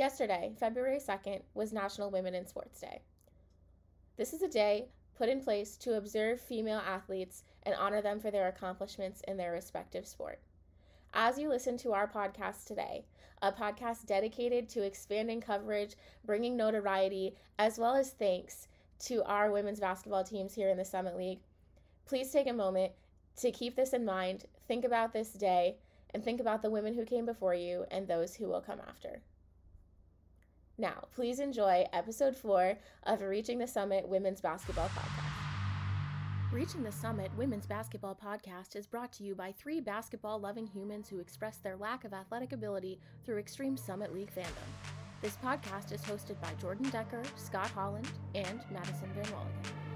Yesterday, February 2nd, was National Women in Sports Day. This is a day put in place to observe female athletes and honor them for their accomplishments in their respective sport. As you listen to our podcast today, a podcast dedicated to expanding coverage, bringing notoriety, as well as thanks to our women's basketball teams here in the Summit League, please take a moment to keep this in mind, think about this day, and think about the women who came before you and those who will come after. Now, please enjoy episode four of Reaching the Summit Women's Basketball Podcast. Reaching the Summit Women's Basketball Podcast is brought to you by three basketball loving humans who express their lack of athletic ability through extreme Summit League fandom. This podcast is hosted by Jordan Decker, Scott Holland, and Madison Van Walligan.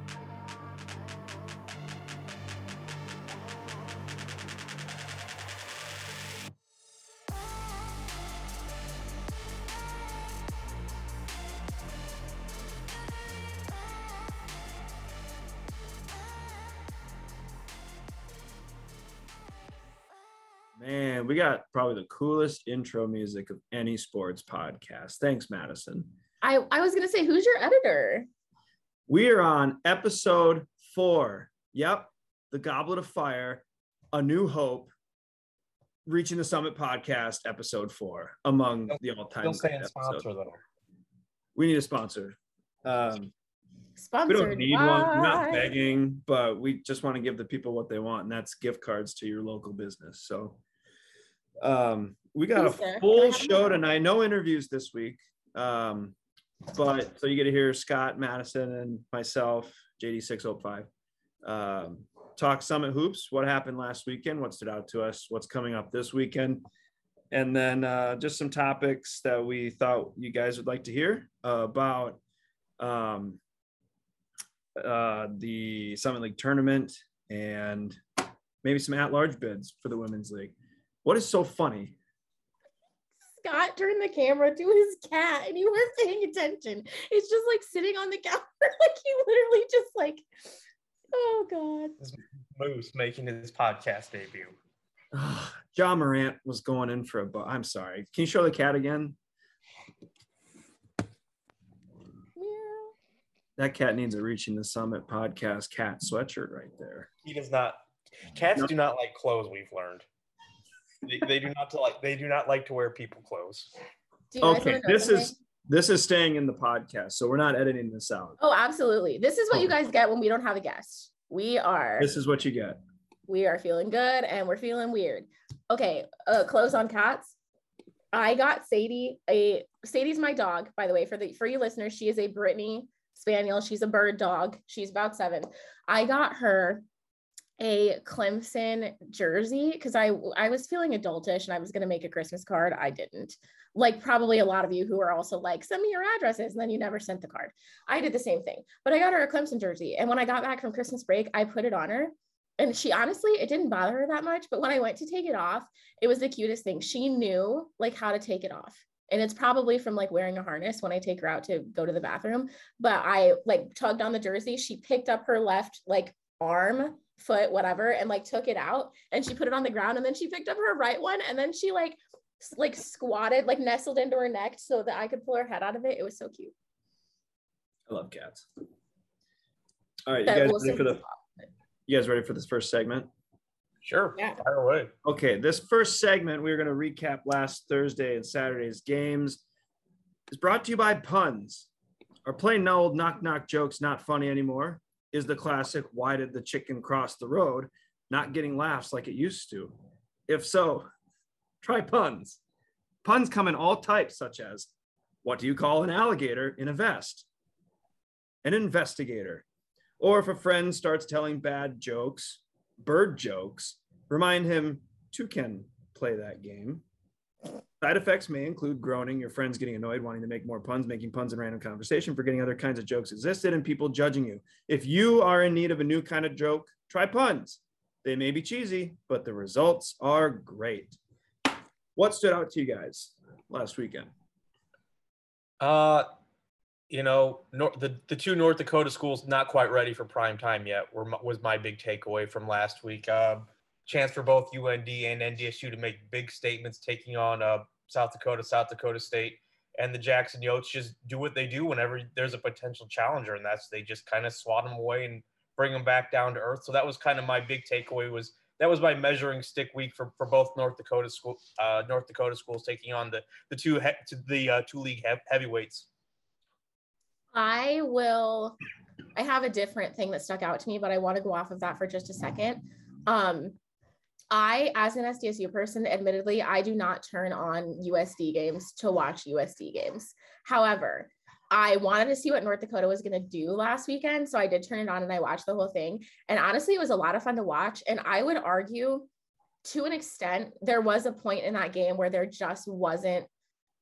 Man, we got probably the coolest intro music of any sports podcast. Thanks, Madison. I, I was going to say, who's your editor? We are on episode four. Yep. The Goblet of Fire, A New Hope, Reaching the Summit podcast, episode four, among the all time. Still saying sponsor, though. We need a sponsor. Um, Sponsored we don't need by... one. We're not begging, but we just want to give the people what they want, and that's gift cards to your local business. So, um, we got Please, a full Can I have show tonight. No interviews this week, um, but so you get to hear Scott, Madison, and myself, JD six hundred five, um, talk Summit hoops. What happened last weekend? What stood out to us? What's coming up this weekend? And then uh, just some topics that we thought you guys would like to hear uh, about. Um, uh, the Summit League tournament and maybe some at-large bids for the women's league. What is so funny? Scott turned the camera to his cat and you weren't paying attention. It's just like sitting on the counter. like he literally just like, oh God. This Moose making his podcast debut. Ja Morant was going in for a. Bu- I'm sorry. Can you show the cat again? Meow. That cat needs a Reaching the Summit podcast cat sweatshirt right there. He does not. Cats No. do not like clothes. We've learned. They, they do not to like. They do not like to wear people clothes. Do you guys Okay, this something? is this is staying in the podcast, so we're not editing this out. Oh, absolutely. This is what you guys get when we don't have a guest. We are This is what you get. we are feeling good and we're feeling weird. Okay, uh close on cats. I got Sadie a Sadie's my dog, by the way, for the for you listeners. She is a Brittany Spaniel. She's a bird dog. She's about seven. I got her a Clemson jersey because I I was feeling adultish and I was gonna make a Christmas card. I didn't. Like probably a lot of you who are also like, send me your addresses, and then you never sent the card. I did the same thing, but I got her a Clemson jersey, and when I got back from Christmas break, I put it on her, and she honestly it didn't bother her that much but when i went to take it off it was the cutest thing she knew like how to take it off and it's probably from like wearing a harness when i take her out to go to the bathroom but i like tugged on the jersey she picked up her left like arm foot whatever and like took it out and she put it on the ground and then she picked up her right one and then she like like squatted like nestled into her neck so that i could pull her head out of it it was so cute I love cats. All right, you That guys will ready for the the? You guys ready for this first segment? Sure. Yeah. Fire away. Okay, this first segment, we're going to recap last Thursday and Saturday's games. Is brought to you by puns. Are plain old knock knock jokes not funny anymore? Is the classic "Why did the chicken cross the road?" not getting laughs like it used to? If so, try puns. Puns come in all types, such as "What do you call an alligator in a vest?" An investigator. Or if a friend starts telling bad jokes, bird jokes, remind him two can play that game. Side effects may include groaning, your friends getting annoyed, wanting to make more puns, making puns in random conversation, forgetting other kinds of jokes existed, and people judging you. If you are in need of a new kind of joke, try puns. They may be cheesy, but the results are great. What stood out to you guys last weekend? Uh, you know, nor- the the two North Dakota schools not quite ready for prime time yet. Were was my big takeaway from last week. Uh, chance for both UND and NDSU to make big statements, taking on uh, South Dakota, South Dakota State, and the Jacks and Yotes just do what they do whenever there's a potential challenger, and that's they just kind of swat them away and bring them back down to earth. So that was kind of my big takeaway was that was my measuring stick week for, for both North Dakota school uh, North Dakota schools taking on the the two he- the uh, two league he- heavyweights. I will. I have a different thing that stuck out to me, but I want to go off of that for just a second. Um, I, as an SDSU person, admittedly, I do not turn on USD games to watch USD games. However, I wanted to see what North Dakota was going to do last weekend. So I did turn it on and I watched the whole thing. And honestly, it was a lot of fun to watch. And I would argue to an extent, there was a point in that game where there just wasn't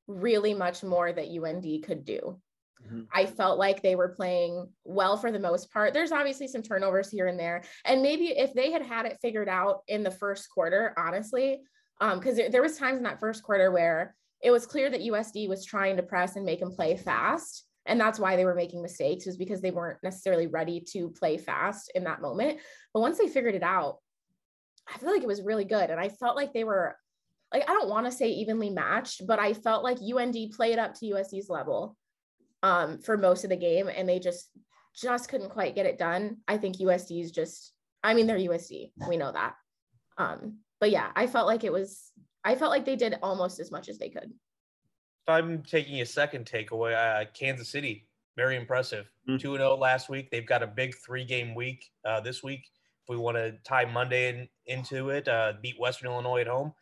really much more that UND could do. Mm-hmm. I felt like they were playing well for the most part. There's obviously some turnovers here and there. And maybe if they had had it figured out in the first quarter, honestly, because um, there, was times in that first quarter where it was clear that USD was trying to press and make them play fast. And that's why they were making mistakes was because they weren't necessarily ready to play fast in that moment. But once they figured it out, I feel like it was really good. And I felt like they were like, I don't want to say evenly matched, but I felt like UND played up to USD's level um, for most of the game, and they just just couldn't quite get it done. I think USD is just, I mean, they're USD. We know that. Um, but yeah, I felt like it was, I felt like they did almost as much as they could. If I'm taking a second takeaway, uh, Kansas City, very impressive. Hmm. 2 mm. 0 last week. They've got a big three game week uh, this week. If we want to tie Monday in, into it, uh, beat Western Illinois at home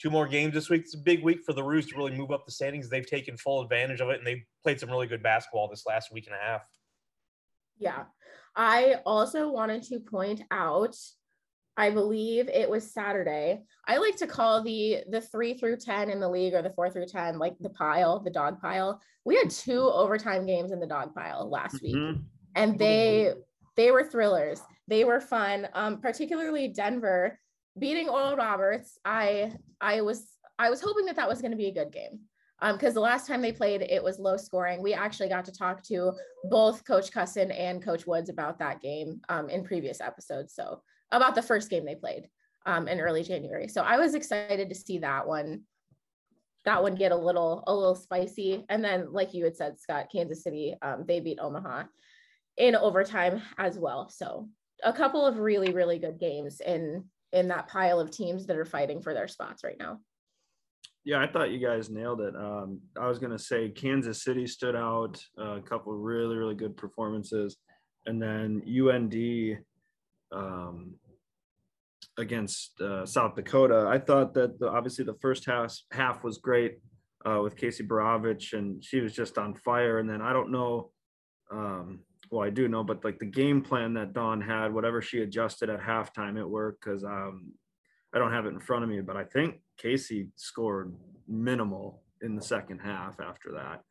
two more games this week. It's a big week for the Roos to really move up the standings. They've taken full advantage of it and they played some really good basketball this last week and a half. Yeah. I also wanted to point out I believe it was Saturday. I like to call the the 3 through 10 in the league or the 4 through 10 like the pile, the dog pile. We had two overtime games in the dog pile last week. Mm-hmm. And they they were thrillers. They were fun. Um, particularly Denver beating Oral Roberts, I I was I was hoping that that was going to be a good game because um, the last time they played, it was low scoring. We actually got to talk to both Coach Cusson and Coach Woods about that game um, in previous episodes. So about the first game they played um, in early January. So I was excited to see that one, that one get a little a little spicy. And then, like you had said, Scott, Kansas City, um, they beat Omaha in overtime as well. So a couple of really really good games in in that pile of teams that are fighting for their spots right now. Yeah, I thought you guys nailed it. Um, I was going to say Kansas City stood out, uh, a couple really, really good performances. And then UND um, against uh, South Dakota. I thought that the, obviously the first half, half was great uh, with Kacie Borowicz, and she was just on fire. And then I don't know um, well, I do know, but like the game plan that Dawn had, whatever she adjusted at halftime, it worked because um, I don't have it in front of me, but I think Kacie scored minimal in the second half after that.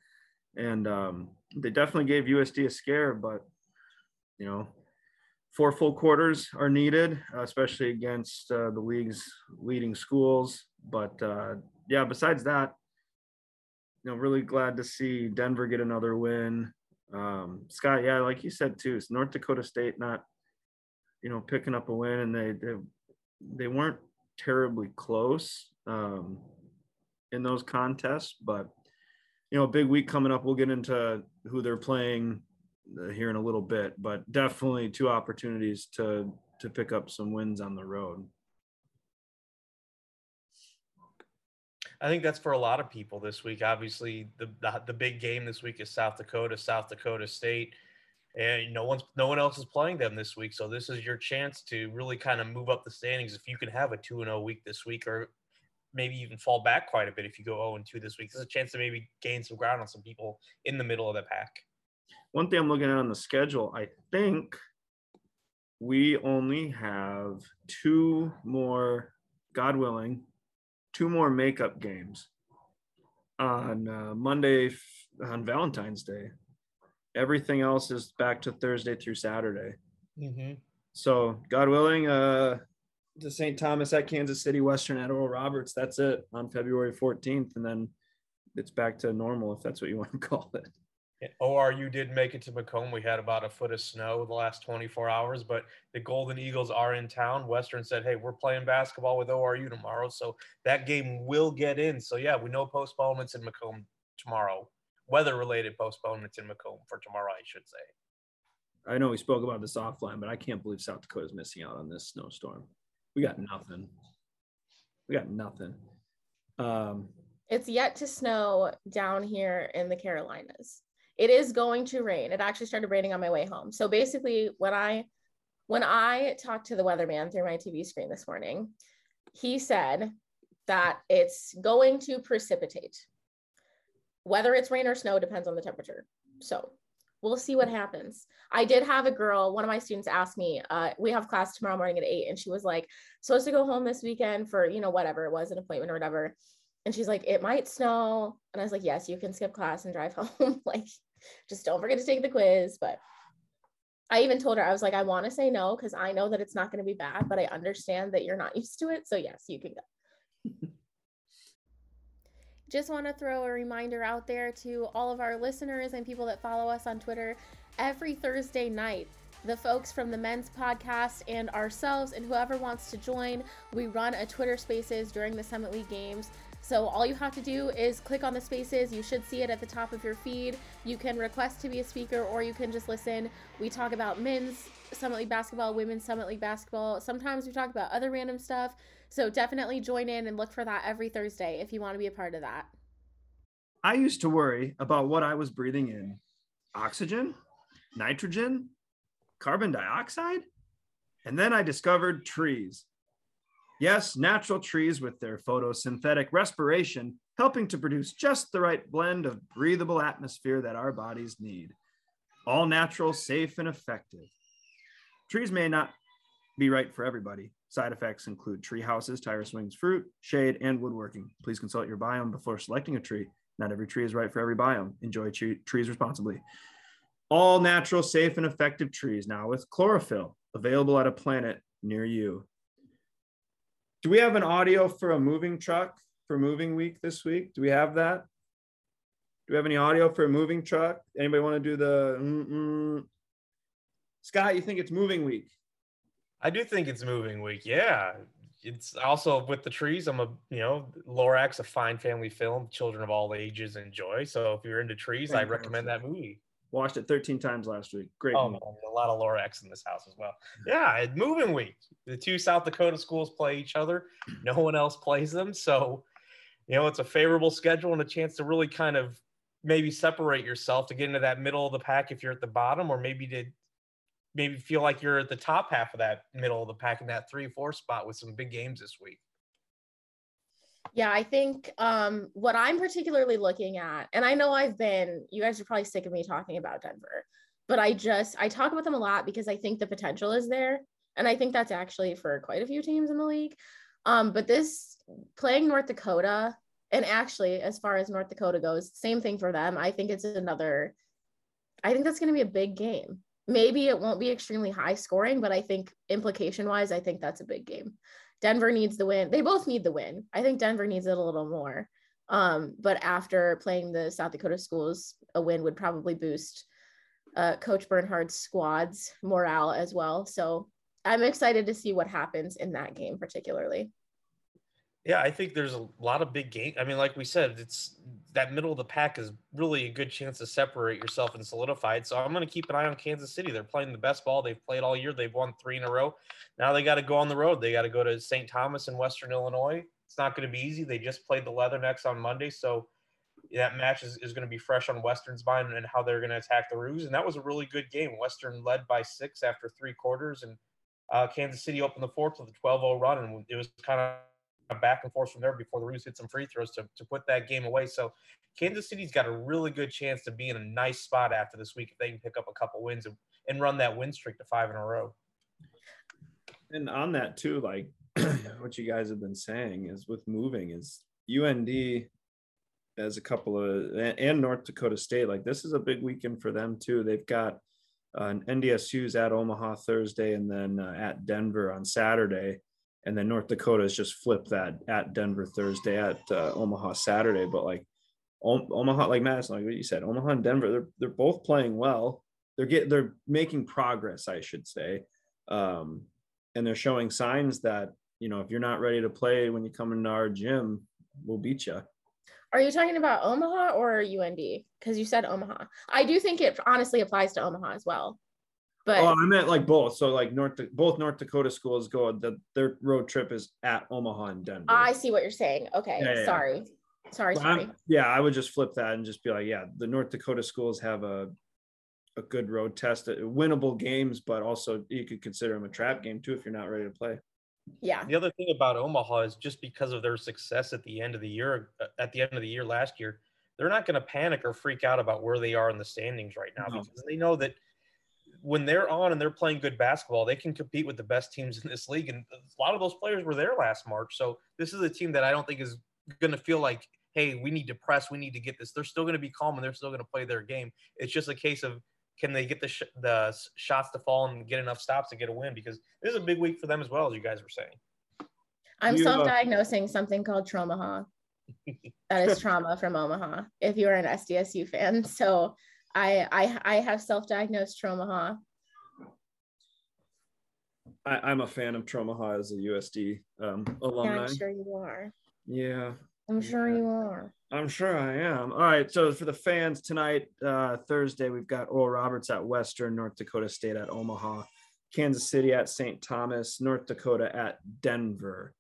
And um, they definitely gave USD a scare, but you know, four full quarters are needed, especially against uh, the league's leading schools. But uh, yeah, besides that, you know, really glad to see Denver get another win. Um, Scott, yeah, like you said too, it's North Dakota State not, you know, picking up a win, and they they they weren't terribly close um, in those contests, but you know, big week coming up. We'll get into who they're playing uh, here in a little bit, but definitely two opportunities to to pick up some wins on the road. I think that's for a lot of people this week. Obviously, the, the, the big game this week is South Dakota, South Dakota State, and no one's no one else is playing them this week. So this is your chance to really kind of move up the standings. If you can have a two and zero oh week this week, or maybe even fall back quite a bit if you go zero oh and two this week, there's a chance to maybe gain some ground on some people in the middle of the pack. One thing I'm looking at on the schedule, I think we only have two more, God willing, two more makeup games on uh, Monday on Valentine's Day. Everything else is back to Thursday through Saturday. Mm-hmm. So, God willing, uh, to St. Thomas at Kansas City, Western at Oral Roberts. That's it on February 14th. And then it's back to normal, if that's what you want to call it. ORU did make it to Macomb. We had about a foot of snow the last 24 hours, but the Golden Eagles are in town. Western said, "Hey, we're playing basketball with ORU tomorrow, so that game will get in." So yeah, we know postponements in Macomb tomorrow. Weather related postponements in Macomb for tomorrow, I should say. I know we spoke about this offline, but I can't believe South Dakota's missing out on this snowstorm. We got nothing. We got nothing. Um, it's yet to snow down here in the Carolinas. It is going to rain. It actually started raining on my way home. So basically, when I when I talked to the weatherman through my TV screen this morning, he said that it's going to precipitate. Whether it's rain or snow depends on the temperature. So we'll see what happens. I did have a girl, one of my students asked me, uh, we have class tomorrow morning at eight, and she was like, supposed to go home this weekend for, you know, whatever it was, an appointment or whatever. And she's like, it might snow. And I was like, yes, you can skip class and drive home. like, just don't forget to take the quiz. But I even told her, I was like, I want to say no because I know that it's not going to be bad, but I understand that you're not used to it. So, yes, you can go. Just want to throw a reminder out there to all of our listeners and people that follow us on Twitter. Every Thursday night, the folks from the men's podcast and ourselves and whoever wants to join, we run a Twitter Spaces during the Summit League games. So all you have to do is click on the spaces. You should see it at the top of your feed. You can request to be a speaker or you can just listen. We talk about men's Summit League basketball, women's Summit League basketball. Sometimes we talk about other random stuff. So definitely join in and look for that every Thursday if you want to be a part of that. I used to worry about what I was breathing in oxygen, nitrogen, carbon dioxide. And then I discovered trees. Yes, natural trees with their photosynthetic respiration helping to produce just the right blend of breathable atmosphere that our bodies need. All natural, safe, and effective. Trees may not be right for everybody, Side effects include tree houses, tire swings, fruit, shade, and woodworking. Please consult your biome before selecting a tree. Not every tree is right for every biome. Enjoy trees responsibly. All natural, safe, and effective trees now with chlorophyll available at a planet near you. Do we have an audio for a moving truck for moving week this week? Do we have that? Do we have any audio for a moving truck? Anybody want to do the mm-mm? Scott? You think it's moving week? I do think it's moving week. Yeah. It's also with the trees. I'm a, you know, Lorax, a fine family film, children of all ages enjoy. So if you're into trees, I recommend that movie. Watched it 13 times last week. Great. Oh, man, a lot of Lorax in this house as well. Yeah, it's moving week. The two South Dakota schools play each other. No one else plays them. So, you know, it's a favorable schedule and a chance to really kind of maybe separate yourself to get into that middle of the pack if you're at the bottom, or maybe to maybe feel like you're at the top half of that middle of the pack in that three four spot with some big games this week yeah i think um, what i'm particularly looking at and i know i've been you guys are probably sick of me talking about denver but i just i talk about them a lot because i think the potential is there and i think that's actually for quite a few teams in the league. Um, but this playing north dakota and actually as far as north dakota goes same thing for them. I think it's another i think that's going to be a big game. Maybe it won't be extremely high scoring, but I think implication wise, I think that's a big game. Denver needs the win. They both need the win. I think Denver needs it a little more. Um, but after playing the South Dakota schools, a win would probably boost uh, Coach Bernhard's squad's morale as well. So I'm excited to see what happens in that game, particularly. Yeah, I think there's a lot of big game. I mean, like we said, it's that middle of the pack is really a good chance to separate yourself and solidify it. So I'm going to keep an eye on Kansas City. They're playing the best ball they've played all year. They've won three in a row. Now they got to go on the road. They got to go to St. Thomas in Western Illinois. It's not going to be easy. They just played the Leathernecks on Monday, so that match is, is going to be fresh on Western's mind and how they're going to attack the Roos. And that was a really good game. Western led by six after three quarters, and uh, Kansas City opened the fourth with a 12-0 run, and it was kind of back and forth from there before the Roos hit some free throws to, to put that game away. So Kansas City's got a really good chance to be in a nice spot after this week if they can pick up a couple wins and, and run that win streak to five in a row. And on that too, like what you guys have been saying is with moving is UND as a couple of and North Dakota State, like this is a big weekend for them too. They've got uh, NDSU's at Omaha Thursday and then uh, at Denver on Saturday and then North Dakota has just flipped that at Denver Thursday, at uh, Omaha Saturday. But like Omaha, like Madison, like what you said, Omaha and Denver, they're they're both playing well. They're get they're making progress, I should say, um, and they're showing signs that you know if you're not ready to play when you come into our gym, we'll beat you. Are you talking about Omaha or UND? Because you said Omaha. I do think it honestly applies to Omaha as well. But oh, I meant like both. So like North, both North Dakota schools go. The, their road trip is at Omaha and Denver. I see what you're saying. Okay, Yeah, yeah. sorry, sorry, sorry. Yeah, I would just flip that and just be like, yeah, the North Dakota schools have a a good road test, uh, winnable games, but also you could consider them a trap game too if you're not ready to play. Yeah, The other thing about Omaha is just because of their success at the end of the year, uh, at the end of the year last year, they're not going to panic or freak out about where they are in the standings right now No. because they know that when they're on and they're playing good basketball, they can compete with the best teams in this league. And a lot of those players were there last March. So this is a team that I don't think is going to feel like, hey, we need to press, we need to get this. They're still going to be calm and they're still going to play their game. It's just a case of can they get the sh- the shots to fall and get enough stops to get a win because this is a big week for them as well as you guys were saying. I'm uh, self-diagnosing something called trauma. that is trauma from Omaha. If you're an SDSU fan, so I I I have self-diagnosed Traumaha. I, I'm a fan of Traumaha as a USD um, Yeah, alumni. I'm sure you are. Yeah, I'm sure you are. I'm sure I am. All right. So for the fans tonight, uh, Thursday, we've got Oral Roberts at Western, North Dakota State at Omaha, Kansas City at St. Thomas, North Dakota at Denver.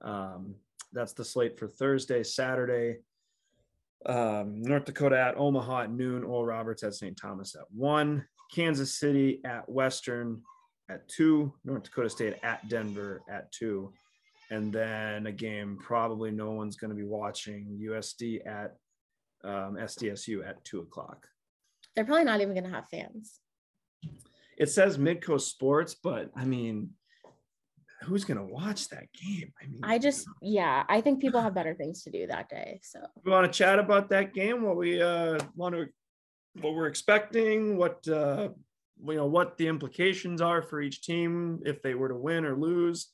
Um, that's the slate for Thursday, Saturday. Um, North Dakota at Omaha at noon, Oral Roberts at St. Thomas at one, Kansas City at Western at two, North Dakota State at Denver at two and then a game probably no one's going to be watching USD at um, SDSU at two o'clock. They're probably not even gonna have fans. It says Midco Sports, but I mean, who's going to watch that game? I mean, I just yeah, I think people have better things to do that day. So we want to chat about that game. What we uh, want to, what we're expecting, what uh, you know, what the implications are for each team if they were to win or lose.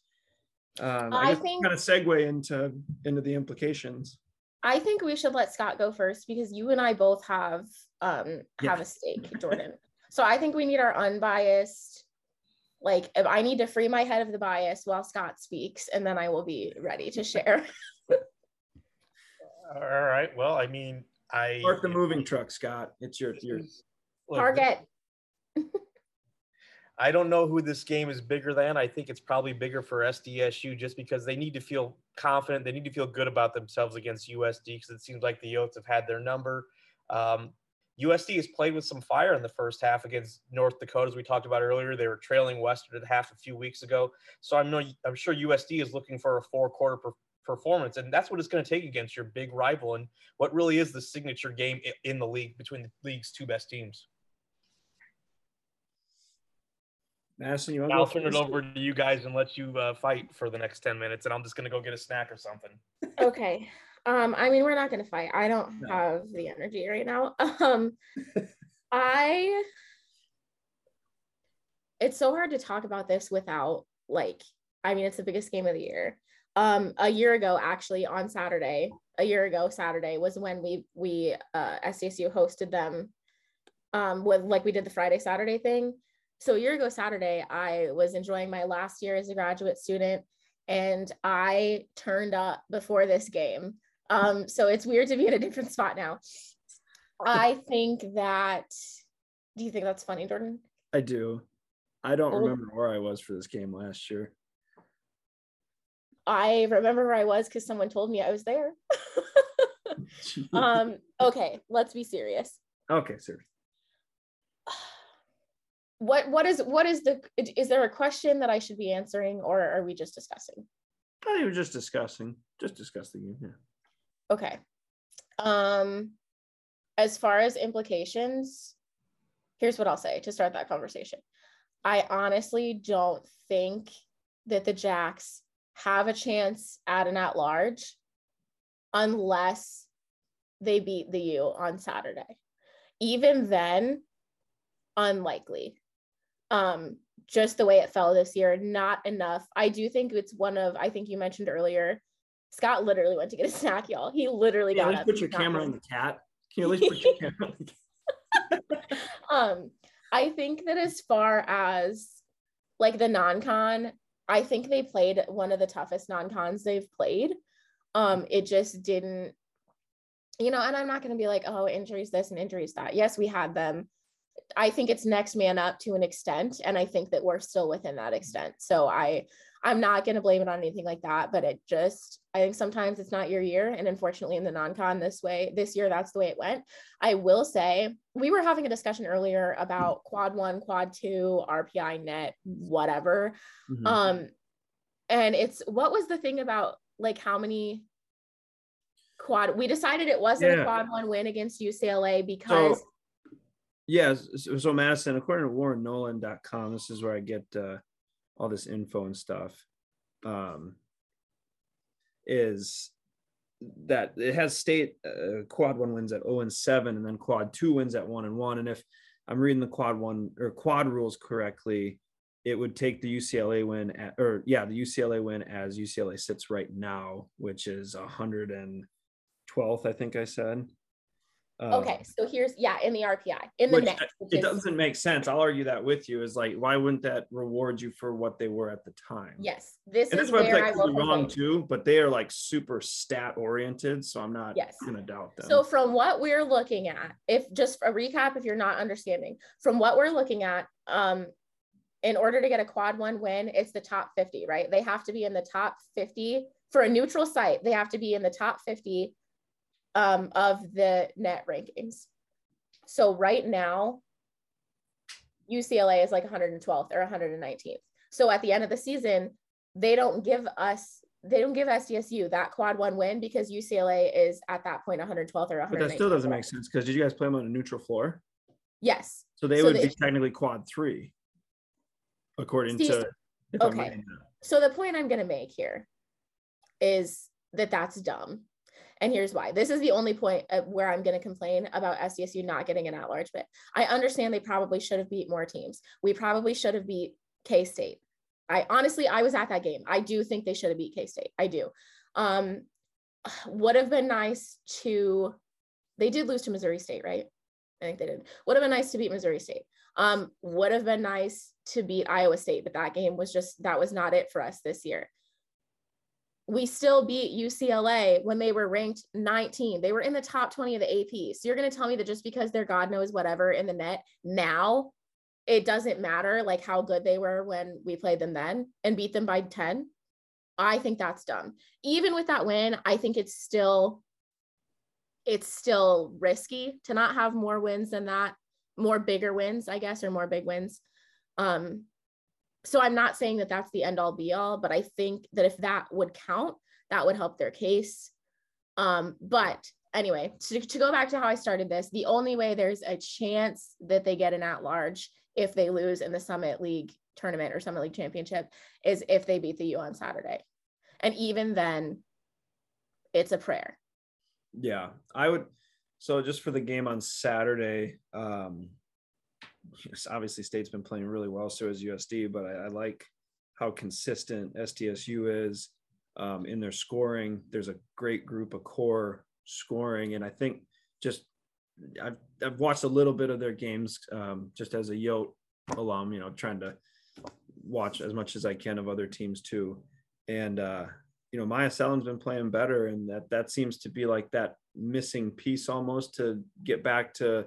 Um, I, I think- kind of segue into into the implications. I think we should let Scott go first because you and I both have um Yeah. have a stake, Jordan. so I think we need our unbiased like if I need to free my head of the bias while Scott speaks and then I will be ready to share. All right. Well, I mean, I Park the moving truck, Scott. It's your your Target. I don't know who this game is bigger than. I think it's probably bigger for SDSU just because they need to feel confident. They need to feel good about themselves against USD because it seems like the Yotes have had their number. Um, USD has played with some fire in the first half against North Dakota, as we talked about earlier. They were trailing Western at half a few weeks ago, so I'm no, I'm sure USD is looking for a four quarter per, performance, and that's what it's going to take against your big rival and what really is the signature game in the league between the league's two best teams. Madison. You want I'll turn it over to you guys and let you uh, fight for the next 10 minutes, and I'm just going to go get a snack or something. Okay. Um, I mean, we're not gonna fight. I don't No. have the energy right now. Um, I. It's so hard to talk about this without like. I mean, it's the biggest game of the year. Um, a year ago, actually, on Saturday, a year ago Saturday was when we we uh, SDSU hosted them. Um, with like we did the Friday Saturday thing. So a year ago Saturday, I was enjoying my last year as a graduate student and I turned up before this game. Um, so it's weird to be in a different spot now. I think that. Do you think that's funny, Jordan? I do. I don't Oh. remember where I was for this game last year. I remember where I was because someone told me I was there. um, okay, let's be serious. okay, sir. What what is what is the is there a question that I should be answering or are we just discussing? I think we're just discussing, just discussing. Yeah. Okay. Um as far as implications, here's what I'll say to start that conversation. I honestly don't think that the Jacks have a chance at an at large unless they beat the U on Saturday. Even then, unlikely. Um, just the way it fell this year, not enough. I do think it's one of, I think you mentioned earlier, Scott literally went to get a snack, y'all. He literally you got at up. least put your camera on the cat? Can you at least put your camera on the cat? um i think that as far as like the non-con i think they played one of the toughest non-cons they've played um it just didn't you know, and I'm not going to be like, oh, injuries this and injuries that. Yes, we had them. I think it's next man up to an extent, and I think that we're still within that extent. So I, I'm not going to blame it on anything like that, but it just, I think sometimes it's not your year, and unfortunately, in the non-con this way, this year, that's the way it went. I will say we were having a discussion earlier about quad one, quad two, RPI net, whatever. Mm-hmm. Um, and it's what was the thing about like how many quad we decided it wasn't yeah. a quad one win against UCLA because so, yes so, so Madison according to warrennolan.com this is where I get uh, all this info and stuff um, is that it has state uh, quad one wins at 0 and 7 and then quad two wins at 1 and 1 and if I'm reading the quad one or quad rules correctly it would take the UCLA win at, or yeah, the UCLA win as UCLA sits right now, which is 112th, I think I said. Uh, okay, so here's yeah, in the RPI in the next. It is, doesn't make sense. I'll argue that with you. Is like, why wouldn't that reward you for what they were at the time? Yes, this and is where I will wrong too. But they are like super stat oriented, so I'm not yes. gonna doubt them. So from what we're looking at, if just a recap, if you're not understanding, from what we're looking at, um, in order to get a quad one win, it's the top 50, right? They have to be in the top 50 for a neutral site. They have to be in the top 50 um, of the net rankings. So right now, UCLA is like 112th or 119th. So at the end of the season, they don't give us they don't give SDSU that quad one win because UCLA is at that point 112th or 119th. But that still doesn't make sense because did you guys play them on a neutral floor? Yes. So they so would they, be technically quad three according See, to okay so the point i'm going to make here is that that's dumb and here's why. This is the only point where i'm going to complain about sdsu not getting an at-large bid i understand they probably should have beat more teams. We probably should have beat k-state. I honestly i was at that game. I do think they should have beat k-state. I do. Um would have been nice to they did lose to missouri state right? I think they did. Would have been nice to beat missouri state. Um, would have been nice to beat Iowa State, but that game was just that was not it for us this year. We still beat UCLA when they were ranked 19. They were in the top 20 of the AP. So you're going to tell me that just because they're God knows whatever in the net now, it doesn't matter like how good they were when we played them then and beat them by 10. I think that's dumb. Even with that win, I think it's still it's still risky to not have more wins than that more bigger wins, I guess, or more big wins. Um, so I'm not saying that that's the end all be all, but I think that if that would count, that would help their case. Um, but anyway, to, to go back to how I started this, the only way there's a chance that they get an at large if they lose in the Summit League tournament or Summit League championship is if they beat the U on Saturday. And even then, it's a prayer. Yeah, I would so just for the game on Saturday, um, obviously State's been playing really well, so is USD, but I, I like how consistent SDSU is um, in their scoring. There's a great group of core scoring, and I think just I've, I've watched a little bit of their games um, just as a Yote alum, you know, trying to watch as much as I can of other teams too. And uh, you know, Myah Selland's been playing better, and that that seems to be like that missing piece almost to get back to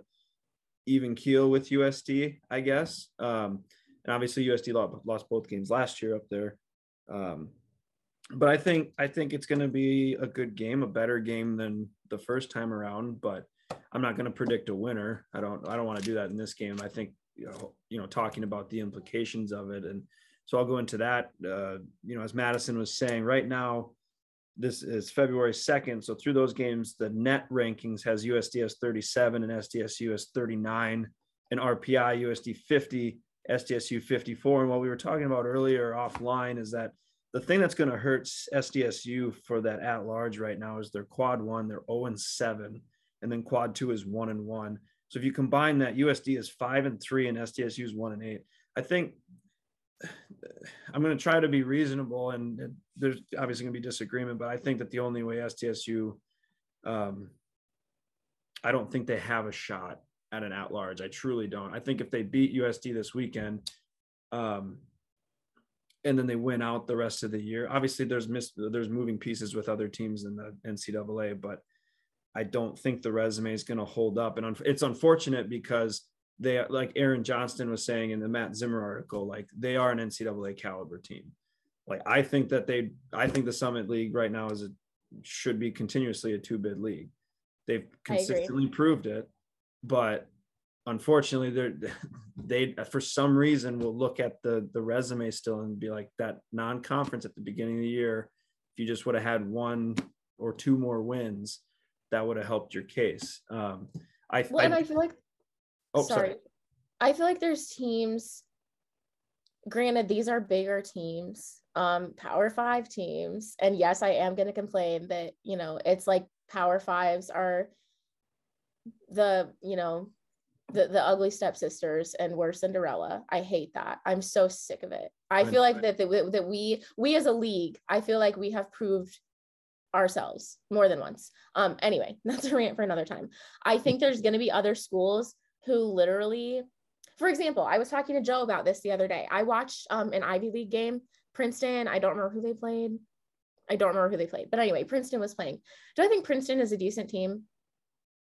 even keel with USD, I guess. Um, and obviously USD lost both games last year up there. Um, but I think I think it's going to be a good game, a better game than the first time around. But I'm not going to predict a winner. I don't I don't want to do that in this game. I think you know you know talking about the implications of it, and so I'll go into that. Uh, you know, as Madison was saying, right now this is February 2nd. So through those games, the net rankings has USDS 37 and SDSU as 39 and RPI USD 50, SDSU 54. And what we were talking about earlier offline is that the thing that's going to hurt SDSU for that at large right now is their quad one, they're 0 and 7, and then quad two is 1 and 1. So if you combine that, USD is 5 and 3 and SDSU is 1 and 8. I think I'm going to try to be reasonable, and there's obviously going to be disagreement, but I think that the only way SDSU, um, I don't think they have a shot at an at large. I truly don't. I think if they beat USD this weekend, um, and then they win out the rest of the year, obviously there's miss, there's moving pieces with other teams in the NCAA, but I don't think the resume is going to hold up. And it's unfortunate because they, like Aaron Johnston was saying in the Matt Zimmer article, like they are an NCAA caliber team. Like I think that they, I think the Summit League right now is a should be continuously a two bid league. They've consistently proved it, but unfortunately, they're they for some reason will look at the the resume still and be like that non conference at the beginning of the year. If you just would have had one or two more wins, that would have helped your case. Um, I, well, I, and I feel like, oh, sorry. sorry. I feel like there's teams. Granted, these are bigger teams, um, Power Five teams, and yes, I am going to complain that you know it's like Power Fives are the you know the, the ugly stepsisters and we're Cinderella. I hate that. I'm so sick of it. I feel like that, that that we we as a league, I feel like we have proved ourselves more than once. Um, anyway, that's a rant for another time. I think there's going to be other schools who literally, for example, I was talking to Joe about this the other day. I watched um, an Ivy League game, Princeton. I don't remember who they played. I don't remember who they played, but anyway, Princeton was playing. Do I think Princeton is a decent team?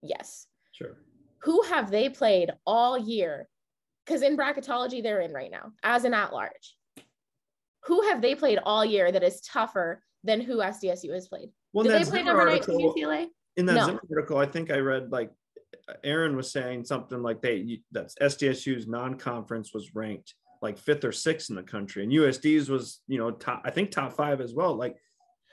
Yes. Sure. Who have they played all year? Because in bracketology, they're in right now as an at large. Who have they played all year that is tougher than who SDSU has played. Well, Did they play number article, 19 UCLA? In that no. Zimmer article, I think I read like Aaron was saying something like they that SDSU's non-conference was ranked like fifth or sixth in the country, and USD's was you know top I think top five as well. Like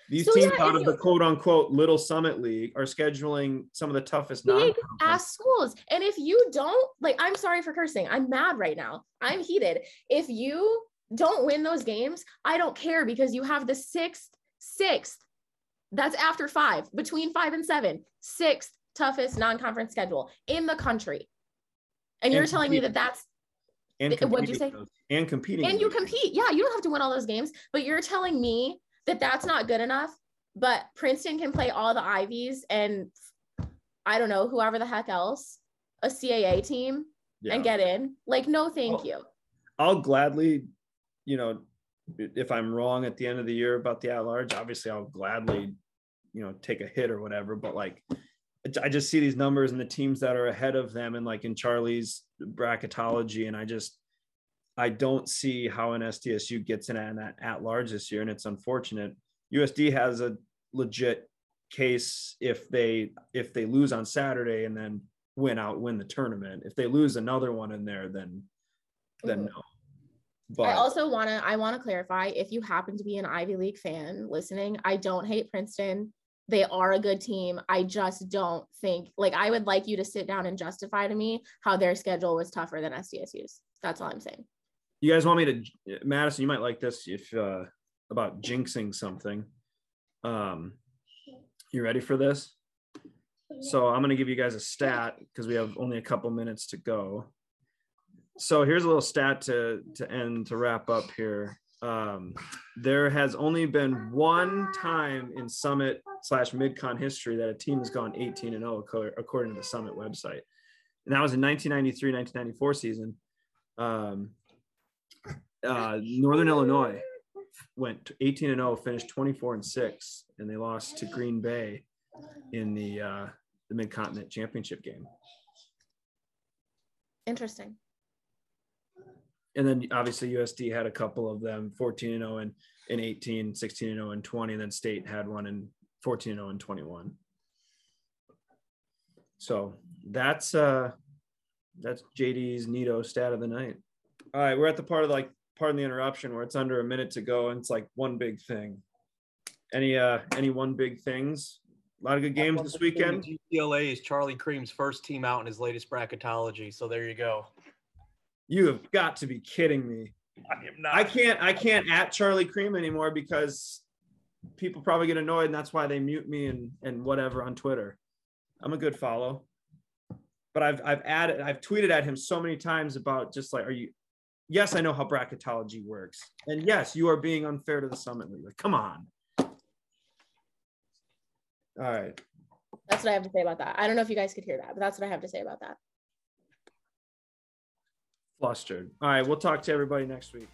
these so teams yeah, out of the quote unquote little summit league are scheduling some of the toughest big ass schools. And if you don't like, I'm sorry for cursing. I'm mad right now. I'm heated. If you don't win those games, I don't care because you have the sixth Sixth, that's after five, between five and seven, sixth toughest non conference schedule in the country. And, and you're telling me that that's and what'd you say? And competing. And you compete. Yeah, you don't have to win all those games, but you're telling me that that's not good enough. But Princeton can play all the Ivies and I don't know, whoever the heck else, a CAA team yeah. and get in. Like, no, thank I'll, you. I'll gladly, you know, if I'm wrong at the end of the year about the at large, obviously I'll gladly, you know, take a hit or whatever. But like, I just see these numbers and the teams that are ahead of them and like in Charlie's bracketology, and I just I don't see how an SDSU gets in at, at large this year, and it's unfortunate. USD has a legit case if they if they lose on Saturday and then win out win the tournament. If they lose another one in there, then then no. But I also want to I want to clarify if you happen to be an Ivy League fan listening, I don't hate Princeton. They are a good team. I just don't think like I would like you to sit down and justify to me how their schedule was tougher than SDSU's. That's all I'm saying. You guys want me to Madison, you might like this if uh about jinxing something. Um you ready for this? So I'm going to give you guys a stat because we have only a couple minutes to go so here's a little stat to to end to wrap up here. Um, there has only been one time in Summit slash MidCon history that a team has gone 18 and 0 according to the Summit website, and that was in 1993-1994 season. Um, uh, Northern Illinois went 18 and 0, finished 24 and 6, and they lost to Green Bay in the uh, the Mid Continent Championship game. Interesting and then obviously USD had a couple of them 14 and 0 and in 18, 16 and 0 and 20, and then state had one in 14 and 0 and 21. So that's uh that's JD's Nito stat of the night. All right, we're at the part of like pardon the interruption where it's under a minute to go and it's like one big thing. Any uh any one big things? A lot of good games this weekend. UCLA is Charlie Creme's first team out in his latest bracketology. So there you go. You have got to be kidding me. I am not. I can't. I can't at Charlie Creme anymore because people probably get annoyed, and that's why they mute me and and whatever on Twitter. I'm a good follow, but I've I've added I've tweeted at him so many times about just like, are you? Yes, I know how bracketology works, and yes, you are being unfair to the Summit League. Like, come on. All right. That's what I have to say about that. I don't know if you guys could hear that, but that's what I have to say about that flustered. All right, we'll talk to everybody next week.